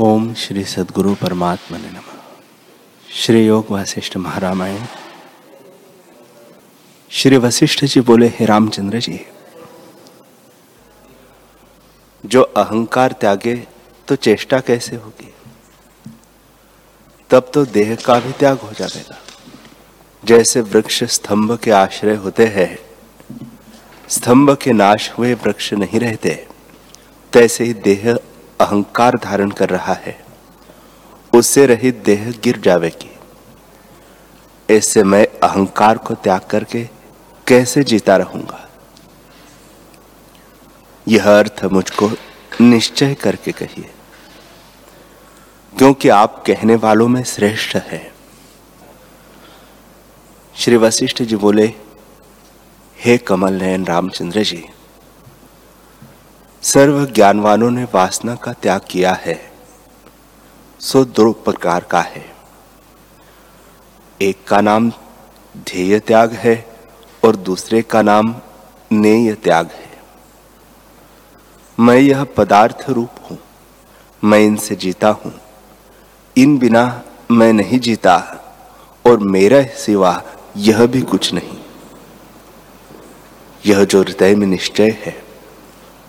ओम श्री सदगुरु परमात्मा ने नम। श्री योग वशिष्ठ महारामायण। श्री वशिष्ठ जी बोले, हे रामचंद्र जी, जो अहंकार त्यागे तो चेष्टा कैसे होगी? तब तो देह का भी त्याग हो जाएगा। जैसे वृक्ष स्तंभ के आश्रय होते हैं, स्तंभ के नाश हुए वृक्ष नहीं रहते, तैसे ही देह अहंकार धारण कर रहा है, उससे रहित देह गिर जाएगी ऐसे मैं अहंकार को त्याग करके कैसे जीता रहूँगा? यह अर्थ मुझको निश्चय करके कहिए, क्योंकि आप कहने वालों में श्रेष्ठ है। श्री वशिष्ठ जी बोले, हे कमल नयन रामचंद्र जी सर्व ज्ञानवानों ने वासना का त्याग किया है। सो दो प्रकार का है। एक का नाम ध्येय त्याग है और दूसरे का नाम नेय त्याग है। मैं यह पदार्थ रूप हूँ। मैं इनसे जीता हूँ। इन बिना मैं नहीं जीता और मेरा सिवा यह भी कुछ नहीं। यह जो हृदय में निश्चय है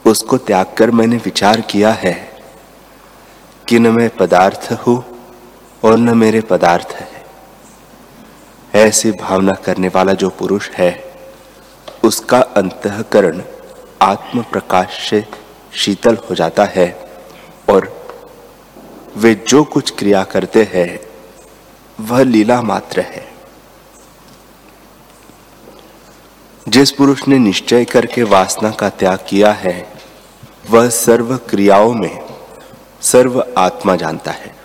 उसको त्याग कर मैंने विचार किया है कि न मैं पदार्थ हूँ और न मेरे पदार्थ है। ऐसी भावना करने वाला जो पुरुष है, उसका अंतकरण आत्म प्रकाश से शीतल हो जाता है और वे जो कुछ क्रिया करते हैं, वह लीला मात्र है। जिस पुरुष ने निश्चय करके वासना का त्याग किया है वह सर्व क्रियाओं में सर्व आत्मा जानता है।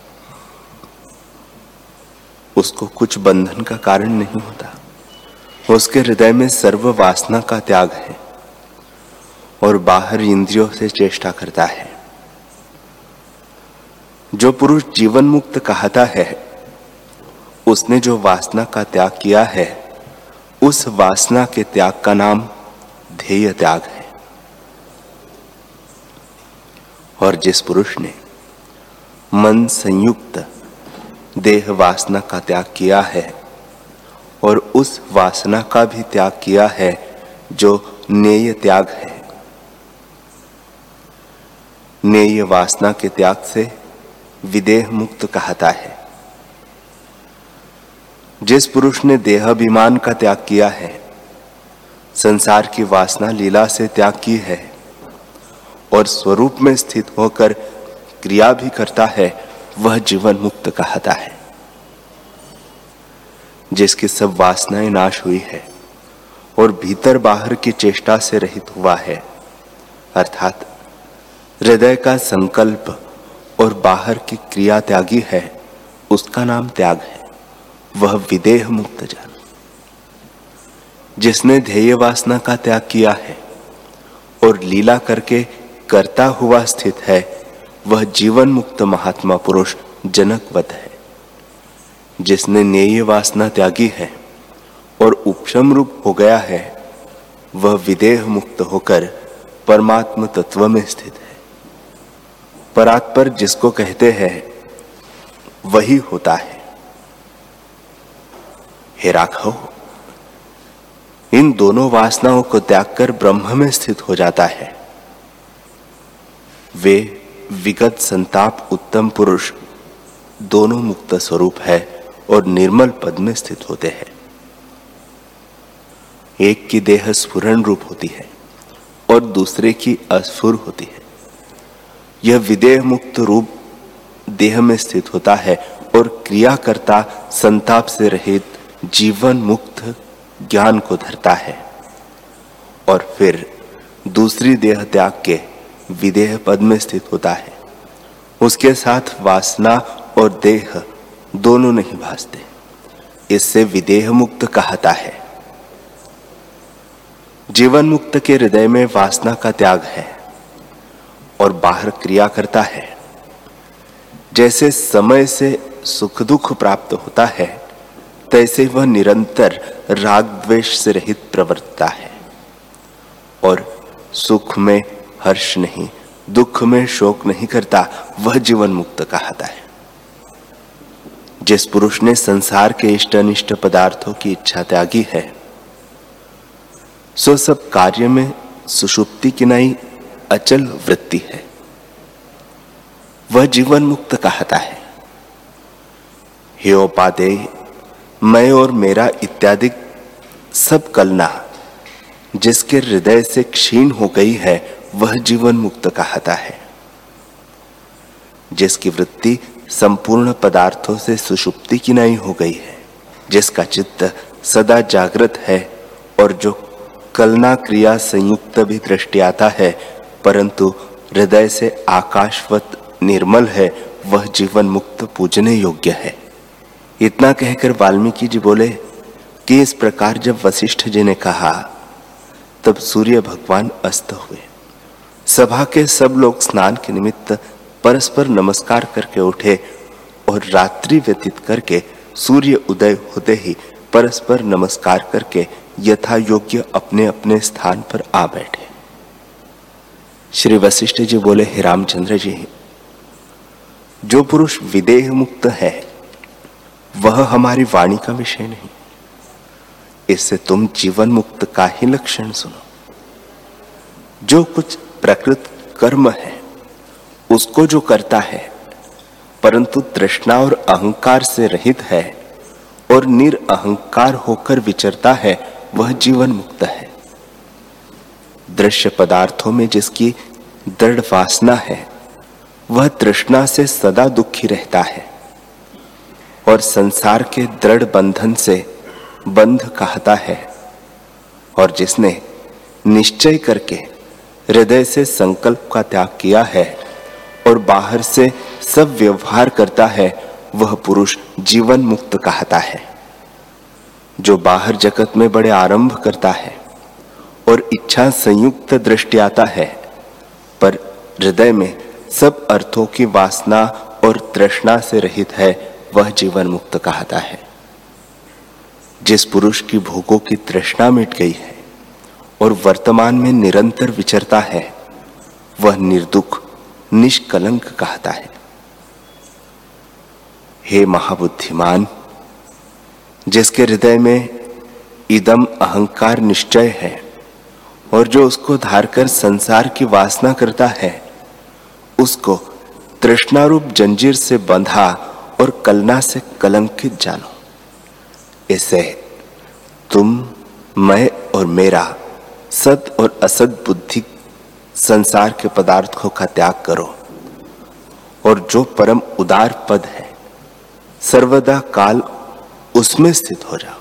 उसको कुछ बंधन का कारण नहीं होता। उसके हृदय में सर्व वासना का त्याग है और बाहर इंद्रियों से चेष्टा करता है। जो पुरुष जीवन मुक्त कहता है, उसने जो वासना का त्याग किया है, उस वासना के त्याग का नाम ध्येय त्याग है। और जिस पुरुष ने मन संयुक्त देह वासना का त्याग किया है और उस वासना का भी त्याग किया है जो नेय त्याग है। नेय वासना के त्याग से विदेह मुक्त कहता है। जिस पुरुष ने देहाभिमान का त्याग किया है, संसार की वासना लीला से त्याग की है और स्वरूप में स्थित होकर क्रिया भी करता है, वह जीवन मुक्त कहता है। जिसकी सब वासनाएँ नाश हुई है और भीतर बाहर की चेष्टा से रहित हुआ है, अर्थात हृदय का संकल्प और बाहर की क्रिया त्यागी है, उसका नाम त्याग है, वह विदेह मुक्त जन। जिसने ध्येय वासना का त्याग किया है और लीला करके करता हुआ स्थित है, वह जीवन मुक्त महात्मा पुरुष जनकवत है, जिसने नेय वासना त्यागी है और उपशम रूप हो गया है, वह विदेह मुक्त होकर परमात्म तत्व में स्थित है। परात्पर जिसको कहते हैं, वही होता है। हे राघव, इन दोनों वासनाओं को त्याग कर ब्रह्म में स्थित हो जाता है। वे विगत संताप उत्तम पुरुष दोनों मुक्त स्वरूप है और निर्मल पद में स्थित होते हैं। एक की देह स्फुरन रूप होती है और दूसरे की अस्फुर होती है। यह विदेह मुक्त रूप देह में स्थित होता है और क्रिया करता संताप से रहित जीवन मुक्त ज्ञान को धरता है और फिर दूसरी देह त्याग के विदेह पद में स्थित होता है। उसके साथ वासना और देह दोनों नहीं भासते। इससे विदेह मुक्त कहता है। जीवन मुक्त के हृदय में वासना का त्याग है और बाहर क्रिया करता है। जैसे समय से सुख दुख प्राप्त होता है, तैसे वह निरंतर राग द्वेष से रहित प्रवर्तता है और सुख में हर्ष नहीं, दुख में शोक नहीं करता, वह जीवन मुक्त कहता है। जिस पुरुष ने संसार के इष्ट अनिष्ट पदार्थों की इच्छा त्यागी है, सो सब कार्य में सुषुप्ति की नई, अचल वृत्ति है। वह जीवन मुक्त कहता है, हे उपादेय मैं और मेरा इत्यादि सब कलना, जिसके हृदय से क्षीण हो गई है वह जीवन मुक्त कहता है, जिसकी वृत्ति संपूर्ण पदार्थों से सुषुप्ति की नहीं हो गई है, जिसका चित्त सदा जागृत है और जो कलना क्रिया संयुक्त भी दृष्टि आता है, परंतु हृदय से आकाशवत निर्मल है, वह जीवन मुक्त पूजने योग्य है। इतना कहकर वाल्मीकि जी बोले कि इस प्रकार जब वशिष्ठ जी ने कहा, तब सूर्य भगवान अस्त हुए। सभा के सब लोग स्नान के निमित्त परस्पर नमस्कार करके उठे और रात्रि व्यतीत करके सूर्य उदय होते ही परस्पर नमस्कार करके यथा योग्य अपने अपने स्थान पर आ बैठे। श्री वशिष्ठ जी बोले, हे रामचंद्र जी, जो पुरुष विदेह मुक्त है, वह हमारी वाणी का विषय नहीं। इससे तुम जीवन मुक्त का ही लक्षण सुनो। जो कुछ प्रकृत कर्म है। उसको जो करता है, परंतु तृष्णा और अहंकार से रहित है और निरअहंकार होकर विचरता है, वह जीवन मुक्त है। दृश्य पदार्थों में जिसकी दृढ़ वासना है, वह तृष्णा से सदा दुखी रहता है और संसार के दृढ़ बंधन से बंध कहता है और जिसने निश्चय करके हृदय से संकल्प का त्याग किया है और बाहर से सब व्यवहार करता है, वह पुरुष जीवन मुक्त कहता है, जो बाहर जगत में बड़े आरंभ करता है और इच्छा संयुक्त दृष्टि आता है, पर हृदय में सब अर्थों की वासना और तृष्णा से रहित है, वह जीवन मुक्त कहता है। जिस पुरुष की भोगों की तृष्णा मिट गई है और वर्तमान में निरंतर विचरता है, वह निर्दुख, निष्कलंक कहता है। हे महाबुद्धिमान, जिसके हृदय में इदम अहंकार निश्चय है और जो उसको धारकर संसार की वासना करता है, उसको तृष्णारूप जंजीर से बंधा और कलना से कलंकित जानो। इसे तुम, मैं और मेरा सत और असत बुद्धि संसार के पदार्थों का त्याग करो, और जो परम उदार पद है, सर्वदा काल उसमें स्थित हो जाओ।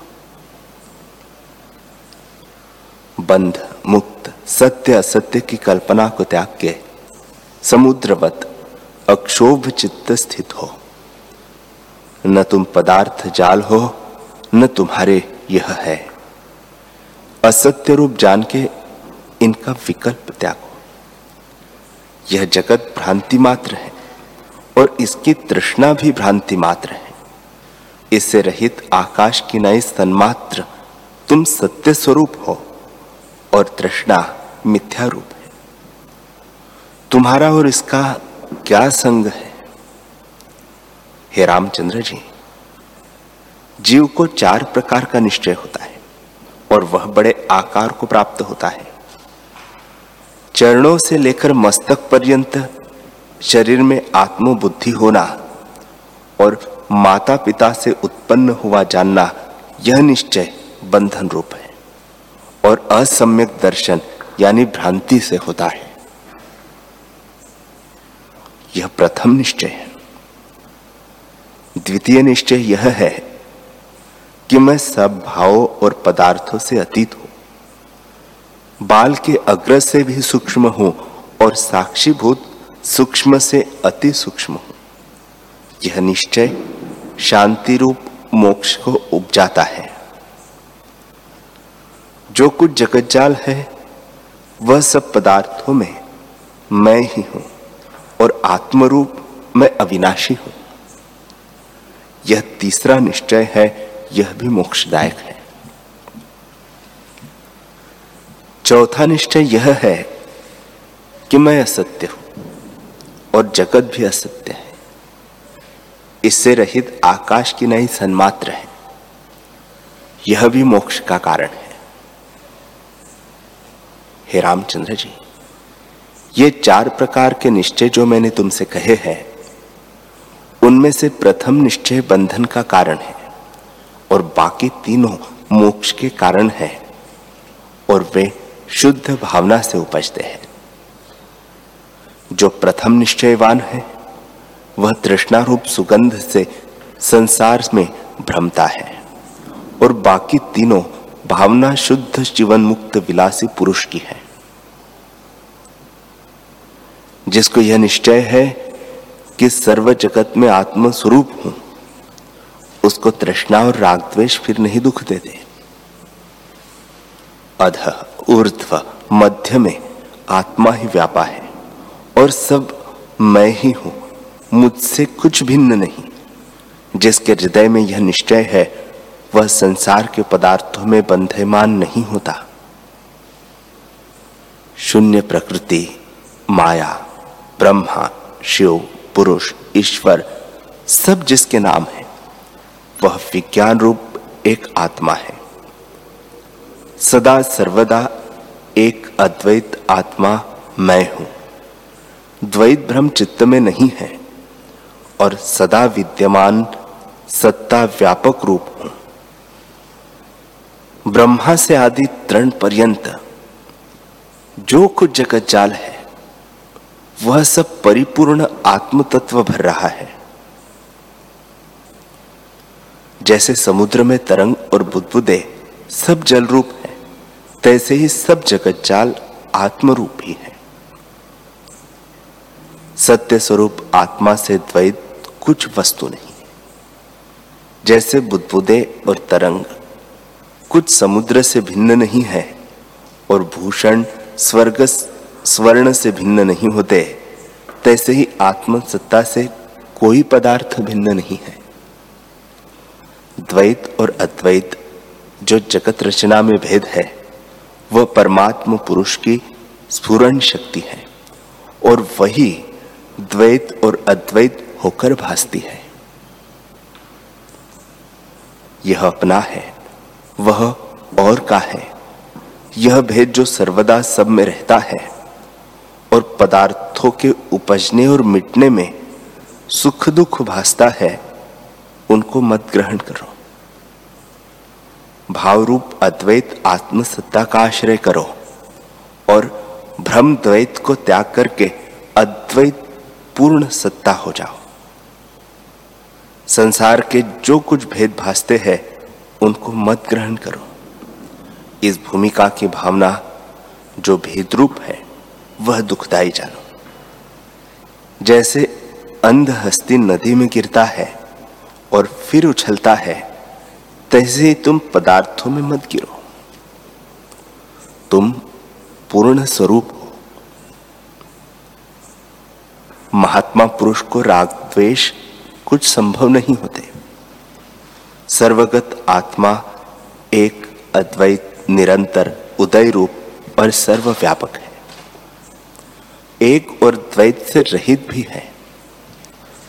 बंध, मुक्त, सत्य, असत्य की कल्पना को त्याग के समुद्रवत, अक्षोभ चित्त स्थित हो। न तुम पदार्थ जाल हो, न तुम्हारे यह है। असत्य रूप जान के इनका विकल्प त्यागो। यह जगत भ्रांति मात्र है और इसकी तृष्णा भी भ्रांति मात्र है। इससे रहित आकाश की नई सन्मात्र तुम सत्य स्वरूप हो और तृष्णा मिथ्या रूप है। तुम्हारा और इसका क्या संग है? हे रामचंद्र जी, जीव को चार प्रकार का निश्चय होता है। और वह बड़े आकार को प्राप्त होता है। चरणों से लेकर मस्तक पर्यंत शरीर में आत्मबुद्धि होना और माता पिता से उत्पन्न हुआ जानना, यह निश्चय बंधन रूप है और असम्यक दर्शन यानी भ्रांति से होता है। यह प्रथम निश्चय है। द्वितीय निश्चय यह है कि मैं सब भावों और पदार्थों से अतीत हूँ। बाल के अग्र से भी सूक्ष्म हूँ और साक्षीभूत सूक्ष्म से अति सूक्ष्म हूँ। यह निश्चय शांति रूप मोक्ष को उपजाता है। जो कुछ जगत जाल है, वह सब पदार्थों में मैं ही हूँ और आत्मरूप मैं अविनाशी हूँ। यह तीसरा निश्चय है यह भी मोक्षदायक है। चौथा निश्चय यह है कि मैं असत्य हूँ और जगत भी असत्य है। इससे रहित आकाश की नहीं सन्मात्र है। यह भी मोक्ष का कारण है। हे रामचंद्र जी, ये चार प्रकार के निश्चय जो मैंने तुमसे कहे हैं, उनमें से प्रथम निश्चय बंधन का कारण है। और बाकी तीनों मोक्ष के कारण है और वे शुद्ध भावना से उपजते हैं। जो प्रथम निश्चयवान है, वह तृष्णा रूप सुगंध से संसार में भ्रमता है और बाकी तीनों भावना शुद्ध जीवन मुक्त विलासी पुरुष की है। जिसको यह निश्चय है कि सर्व जगत में आत्म स्वरूप हूँ उसको तृष्णा और राग द्वेष फिर नहीं दुख देते। अध ऊर्ध्व मध्य में आत्मा ही व्यापा है और सब मैं ही हूँ, मुझसे कुछ भिन्न नहीं। जिसके हृदय में यह निश्चय है, वह संसार के पदार्थों में बंधेमान नहीं होता। शून्य प्रकृति, माया, ब्रह्मा, शिव, पुरुष, ईश्वर, सब जिसके नाम है। वह विज्ञान रूप एक आत्मा है। सदा सर्वदा एक अद्वैत आत्मा मैं हूँ। द्वैत भ्रम चित्त में नहीं है और सदा विद्यमान, सत्ता व्यापक रूप हूँ। ब्रह्मा से आदि तृण पर्यंत जो कुछ जगत जाल है, वह सब परिपूर्ण आत्म तत्व भर रहा है। जैसे समुद्र में तरंग और बुदबुदे सब जल रूप है, तैसे ही सब जगत जाल आत्म रूप ही है। सत्य स्वरूप आत्मा से द्वैत कुछ वस्तु नहीं। जैसे बुदबुदे और तरंग कुछ समुद्र से भिन्न नहीं है और भूषण, स्वर्ग, स्वर्ण से भिन्न नहीं होते, तैसे ही आत्मसत्ता से कोई पदार्थ भिन्न नहीं है। द्वैत और अद्वैत जो जगत रचना में भेद है वह परमात्म पुरुष की स्फुरन शक्ति है और वही द्वैत और अद्वैत होकर भासती है। यह अपना है, वह और का है। यह भेद जो सर्वदा सब में रहता है और पदार्थों के उपजने और मिटने में सुख दुख भासता है उनको मत ग्रहण करो। भाव रूप अद्वैत आत्मसत्ता का आश्रय करो और भ्रम द्वैत को त्याग करके अद्वैत पूर्ण सत्ता हो जाओ। संसार के जो कुछ भेद भासते हैं, उनको मत ग्रहण करो। इस भूमिका की भावना जो भेदरूप है, वह दुखदाई जानो। जैसे अंध हस्ती नदी में गिरता है फिर उछलता है, तैसे तुम पदार्थों में मत गिरो। तुम पूर्ण स्वरूप हो। महात्मा पुरुष को राग द्वेष कुछ संभव नहीं होते। सर्वगत आत्मा एक अद्वैत, निरंतर, उदय रूप और सर्वव्यापक है। एक और द्वैत से रहित भी है।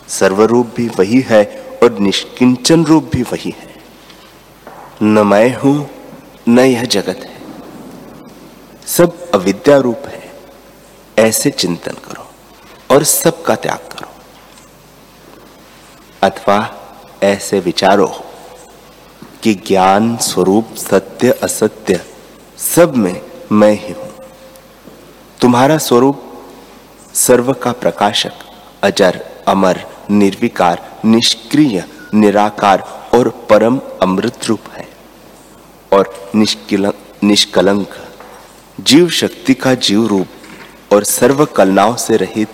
सर्वरूप भी वही है और निष्किंचन रूप भी वही है। न मैं हूँ, न यह जगत है। सब अविद्या रूप है। ऐसे चिंतन करो और सबका त्याग करो। अथवा ऐसे विचारो कि ज्ञान स्वरूप सत्य, असत्य सब में मैं ही हूँ। तुम्हारा स्वरूप सर्व का प्रकाशक, अजर, अमर निर्विकार, निष्क्रिय, निराकार और परम अमृत रूप है और निष्कलंक। जीव शक्ति का जीव रूप और सर्व कलनाओं से रहित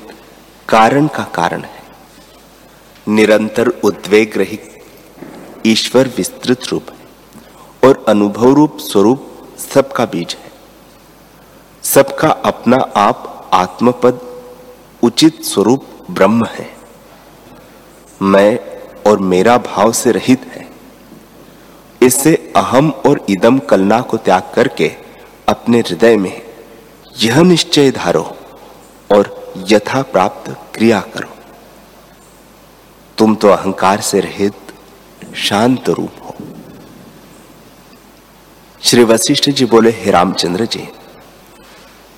कारण का कारण है। निरंतर उद्वेग रहित, ईश्वर विस्तृत रूप है और अनुभव रूप स्वरूप सबका बीज है। सबका अपना आप आत्मपद, उचित स्वरूप ब्रह्म है। मैं और मेरा भाव से रहित है। इससे अहम और इदम कलना को त्याग करके अपने हृदय में यह निश्चय धारो और यथा प्राप्त क्रिया करो। तुम तो अहंकार से रहित शांत रूप हो। श्री वशिष्ठ जी बोले, हे रामचंद्र जी,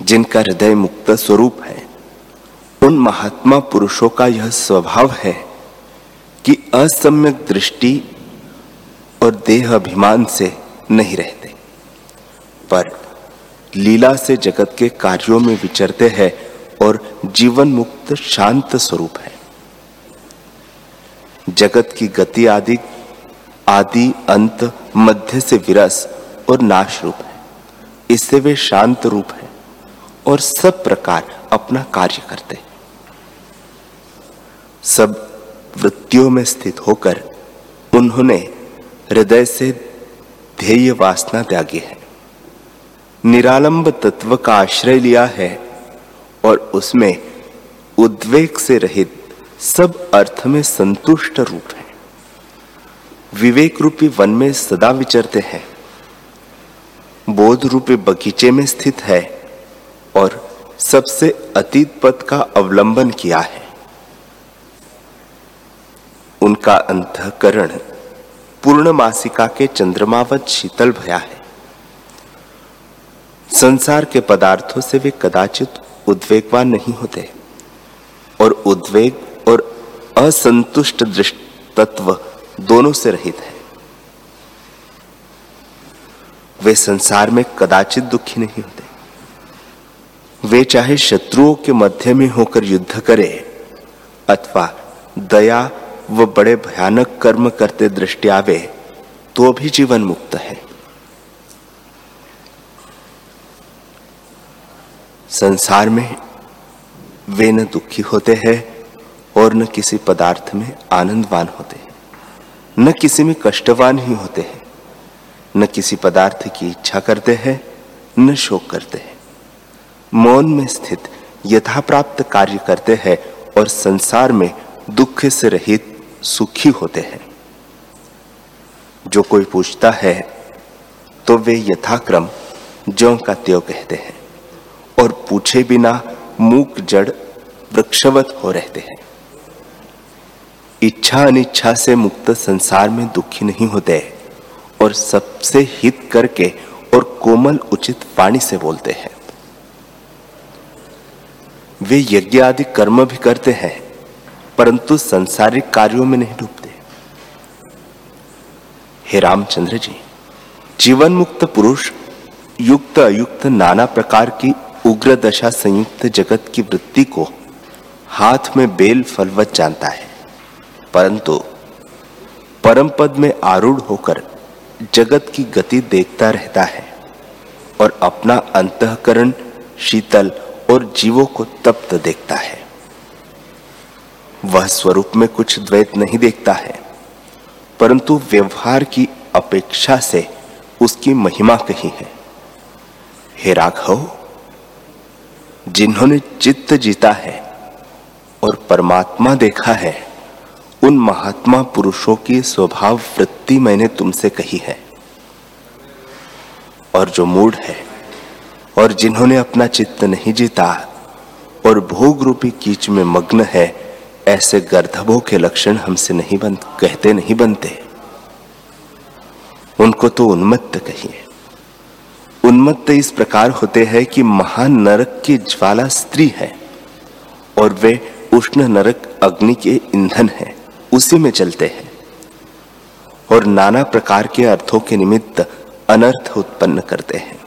जिनका हृदय मुक्त स्वरूप है, उन महात्मा पुरुषों का यह स्वभाव है कि असम्यक दृष्टि और देह अभिमान से नहीं रहते। पर लीला से जगत के कार्यों में विचरते हैं और जीवन मुक्त शांत स्वरूप है। जगत की गति आदि आदि अंत मध्य से विरस और नाश रूप है। इससे वे शांत रूप है और सब प्रकार अपना कार्य करते हैं। सब वृत्तियों में स्थित होकर उन्होंने हृदय से ध्येय वासना त्यागी है। निरालंब तत्व का आश्रय लिया है और उसमें उद्वेग से रहित सब अर्थ में संतुष्ट रूप है। विवेक रूपी वन में सदा विचरते हैं। बोध रूपी बगीचे में स्थित है और सबसे अतीत पद का अवलंबन किया है। उनका अंतकरण पूर्णमासिका के चंद्रमावत शीतल भया है। संसार के पदार्थों से वे कदाचित उद्वेगवान नहीं होते और उद्वेग और असंतुष्ट दृष्ट तत्व दोनों से रहित है। वे संसार में कदाचित दुखी नहीं होते। वे चाहे शत्रुओं के मध्य में होकर युद्ध करे अथवा दया व बड़े भयानक कर्म करते दृष्टि आवे तो भी जीवन मुक्त है। संसार में वे न दुखी होते हैं और न किसी पदार्थ में आनंदवान होते हैं। न किसी में कष्टवान ही होते हैं। न किसी पदार्थ की इच्छा करते हैं, न शोक करते हैं। मौन में स्थित यथा प्राप्त कार्य करते हैं और संसार में दुख से रहित सुखी होते हैं। जो कोई पूछता है तो वे यथाक्रम ज्यो का त्यो कहते हैं, और पूछे बिना मूक जड़ वृक्षवत हो रहते हैं। इच्छा अनिच्छा से मुक्त संसार में दुखी नहीं होते, और सबसे हित करके और कोमल उचित वाणी से बोलते हैं। वे यज्ञ आदि कर्म भी करते हैं परंतु संसारिक कार्यों में नहीं डूबते। हे रामचंद्र जी जीवन मुक्त पुरुष, युक्त अयुक्त नाना प्रकार की उग्र दशा संयुक्त जगत की वृत्ति को हाथ में बेल फलवत जानता है। परंतु परम पद में आरूढ़ होकर जगत की गति देखता रहता है और अपना अंतकरण शीतल और जीवों को तप्त देखता है। वह स्वरूप में कुछ द्वैत नहीं देखता है, परंतु व्यवहार की अपेक्षा से उसकी महिमा कही है। हे राघव, जिन्होंने चित्त जीता है और परमात्मा देखा है, उन महात्मा पुरुषों की स्वभाव वृत्ति मैंने तुमसे कही है। और जो मूड है और जिन्होंने अपना चित्त नहीं जीता और भोग रूपी कीच में मग्न है ऐसे गर्धभों के लक्षण हमसे नहीं बन, कहते नहीं बनते। उनको तो उन्मत्त कहिए। उन्मत्त इस प्रकार होते हैं कि महान नरक की ज्वाला स्त्री है और वे उष्ण नरक अग्नि के ईंधन है। उसी में चलते हैं और नाना प्रकार के अर्थों के निमित्त अनर्थ उत्पन्न करते हैं।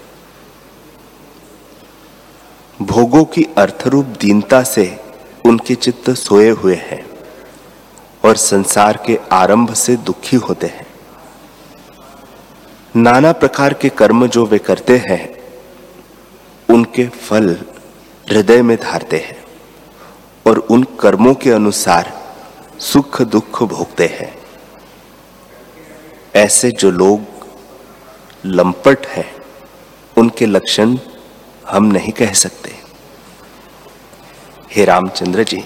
भोगों की अर्थरूप दीनता से उनके चित्त सोए हुए हैं और संसार के आरंभ से दुखी होते हैं। नाना प्रकार के कर्म जो वे करते हैं, उनके फल हृदय में धारते हैं और उन कर्मों के अनुसार सुख दुख भोगते हैं। ऐसे जो लोग लंपट हैं, उनके लक्षण हम नहीं कह सकते। हे रामचंद्र जी,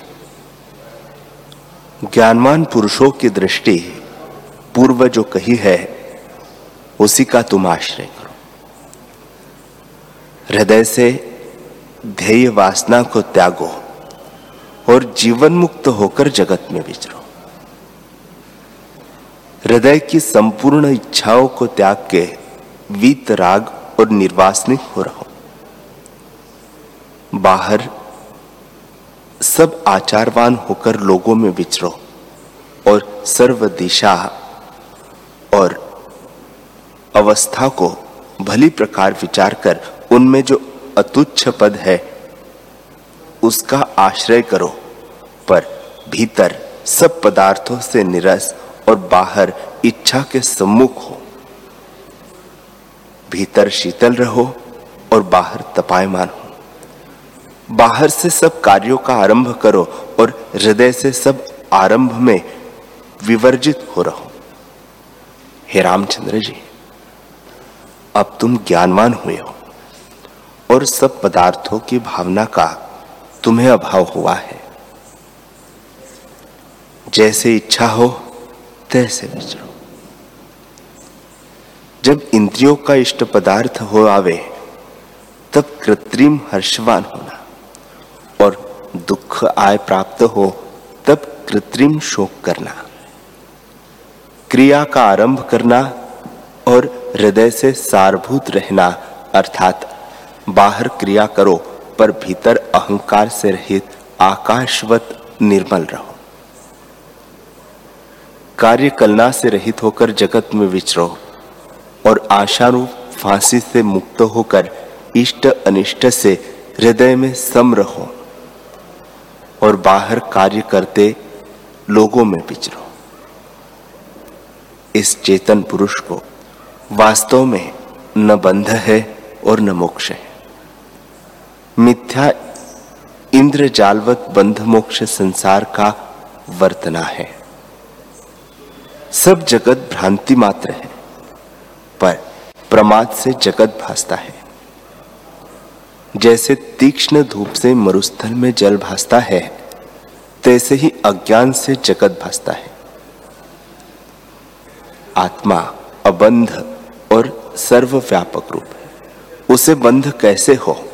ज्ञानवान पुरुषों की दृष्टि पूर्व जो कही है, उसी का तुम आश्रय करो। हृदय से ध्येय वासना को त्यागो और जीवन मुक्त होकर जगत में विचरो। हृदय की संपूर्ण इच्छाओं को त्याग के वीत राग और निर्वासनिक हो रहो। बाहर सब आचारवान होकर लोगों में विचरो और सर्व दिशा और अवस्था को भली प्रकार विचार कर उनमें जो अतुच्छ पद है, उसका आश्रय करो। पर भीतर सब पदार्थों से निरस और बाहर इच्छा के सम्मुख हो। भीतर शीतल रहो और बाहर तपायमान हो। बाहर से सब कार्यों का आरंभ करो और हृदय से सब आरंभ में विवर्जित हो रहो। हे रामचंद्र जी, अब तुम ज्ञानवान हुए हो और सब पदार्थों की भावना का तुम्हें अभाव हुआ है। जैसे इच्छा हो, तैसे विचरो। जब इंद्रियों का इष्ट पदार्थ हो आवे, तब कृत्रिम हर्षवान होना। और दुख आय प्राप्त हो, तब कृत्रिम शोक करना। क्रिया का आरंभ करना और हृदय से सारभूत रहना, अर्थात बाहर क्रिया करो, पर भीतर अहंकार से रहित आकाशवत निर्मल रहो। कार्य कलना से रहित होकर जगत में विचरो और आशारूप फांसी से मुक्त होकर इष्ट अनिष्ट से हृदय में सम रहो। और बाहर कार्य करते लोगों में विचरो इस चेतन पुरुष को वास्तव में न बंध है और न मोक्ष है। मिथ्या इंद्र जालवत बंध मोक्ष संसार का वर्तना है। सब जगत भ्रांति मात्र है, पर प्रमाद से जगत भासता है। जैसे तीक्ष्ण धूप से मरुस्थल में जल भासता है, तैसे ही अज्ञान से जगत भासता है। आत्मा अबंध और सर्वव्यापक रूप है। उसे बंध कैसे हो?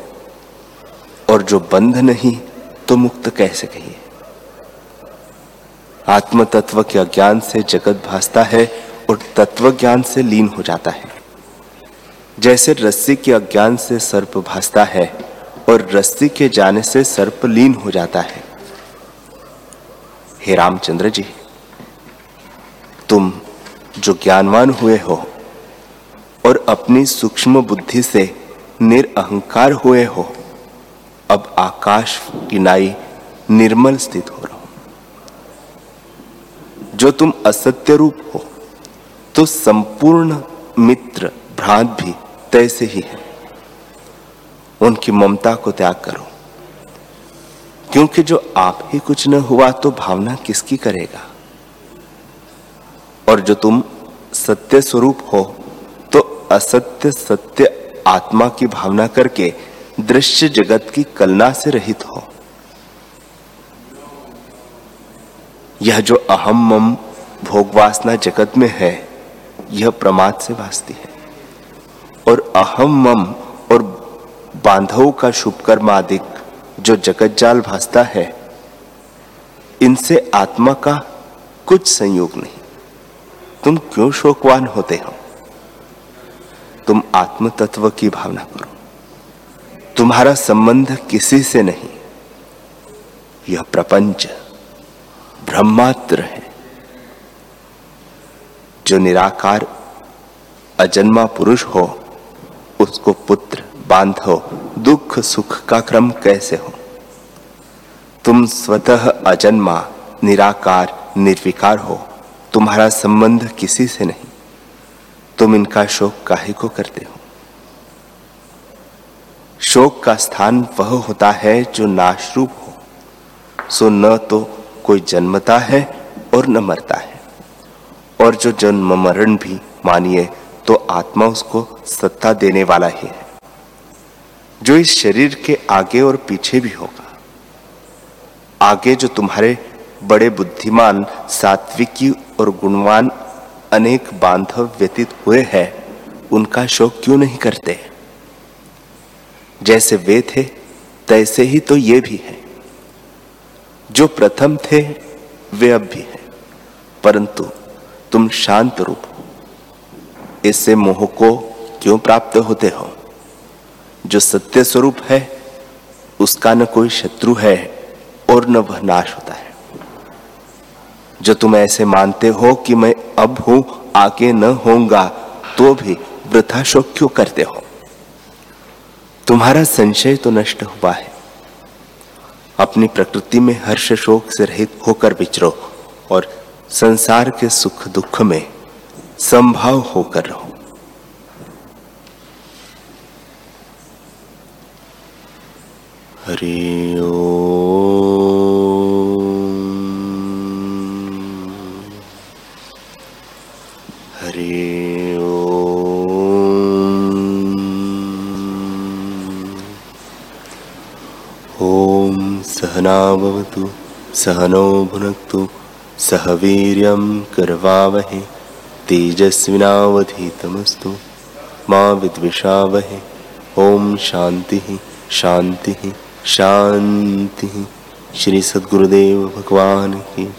और जो बंध नहीं तो मुक्त कैसे कहिए? आत्म तत्व के अज्ञान से जगत भासता है और तत्व ज्ञान से लीन हो जाता है। जैसे रस्सी के अज्ञान से सर्प भासता है और रस्सी के जाने से सर्प लीन हो जाता है। हे रामचंद्र जी, तुम जो ज्ञानवान हुए हो और अपनी सूक्ष्म बुद्धि से निरअहकार हुए हो, अब आकाश किनाई निर्मल स्थित हो रहा। जो तुम असत्य रूप हो तो संपूर्ण मित्र भ्रांत भी तैसे ही है। उनकी ममता को त्याग करो। क्योंकि जो आप ही कुछ न हुआ तो भावना किसकी करेगा? और जो तुम सत्य स्वरूप हो तो असत्य सत्य आत्मा की भावना करके दृश्य जगत की कलना से रहित हो। यह जो अहम मम भोगवासना जगत में है, यह प्रमाद से भासती है। और अहम मम और बांधव का शुभ कर्म आदि जो जगत जाल भासता है, इनसे आत्मा का कुछ संयोग नहीं। तुम क्यों शोकवान होते हो? तुम आत्म तत्व की भावना करो। तुम्हारा संबंध किसी से नहीं। यह प्रपंच ब्रह्मात्र है, जो निराकार अजन्मा पुरुष हो उसको पुत्र बांधो। दुख सुख का क्रम कैसे हो? तुम स्वतः अजन्मा, निराकार, निर्विकार हो। तुम्हारा संबंध किसी से नहीं। तुम इनका शोक काहे को करते हो। शोक का स्थान वह होता है जो नाशरूप हो। सो न तो कोई जन्मता है और न मरता है। और जो जन्म मरण भी मानिए तो आत्मा उसको सत्ता देने वाला ही है, जो इस शरीर के आगे और पीछे भी होगा। आगे जो तुम्हारे बड़े बुद्धिमान, सात्विकी और गुणवान अनेक बांधव व्यतीत हुए हैं, उनका शोक क्यों नहीं करते? जैसे वे थे, तैसे ही तो ये भी है। जो प्रथम थे, वे अब भी हैं, परंतु तुम शांत रूप इससे मोह को क्यों प्राप्त होते हो? जो सत्य स्वरूप है, उसका न कोई शत्रु है और न वह नाश होता है। जो तुम ऐसे मानते हो कि मैं अब हूँ आके न होऊँगा तो भी वृथा शोक क्यों करते हो? तुम्हारा संशय तो नष्ट हुआ है। अपनी प्रकृति में हर्ष शोक से रहित होकर विचरो और संसार के सुख दुख में संभाव होकर रहो। हरि हरि ओम। सहनावतु सहनो भुनक्तु सह वीर्यं करवावहे तेजस्विनावधीतमस्तु। माँ विद्विषावहे। ओम शांति शांति शांति श्री सद्गुरुदेव भगवान की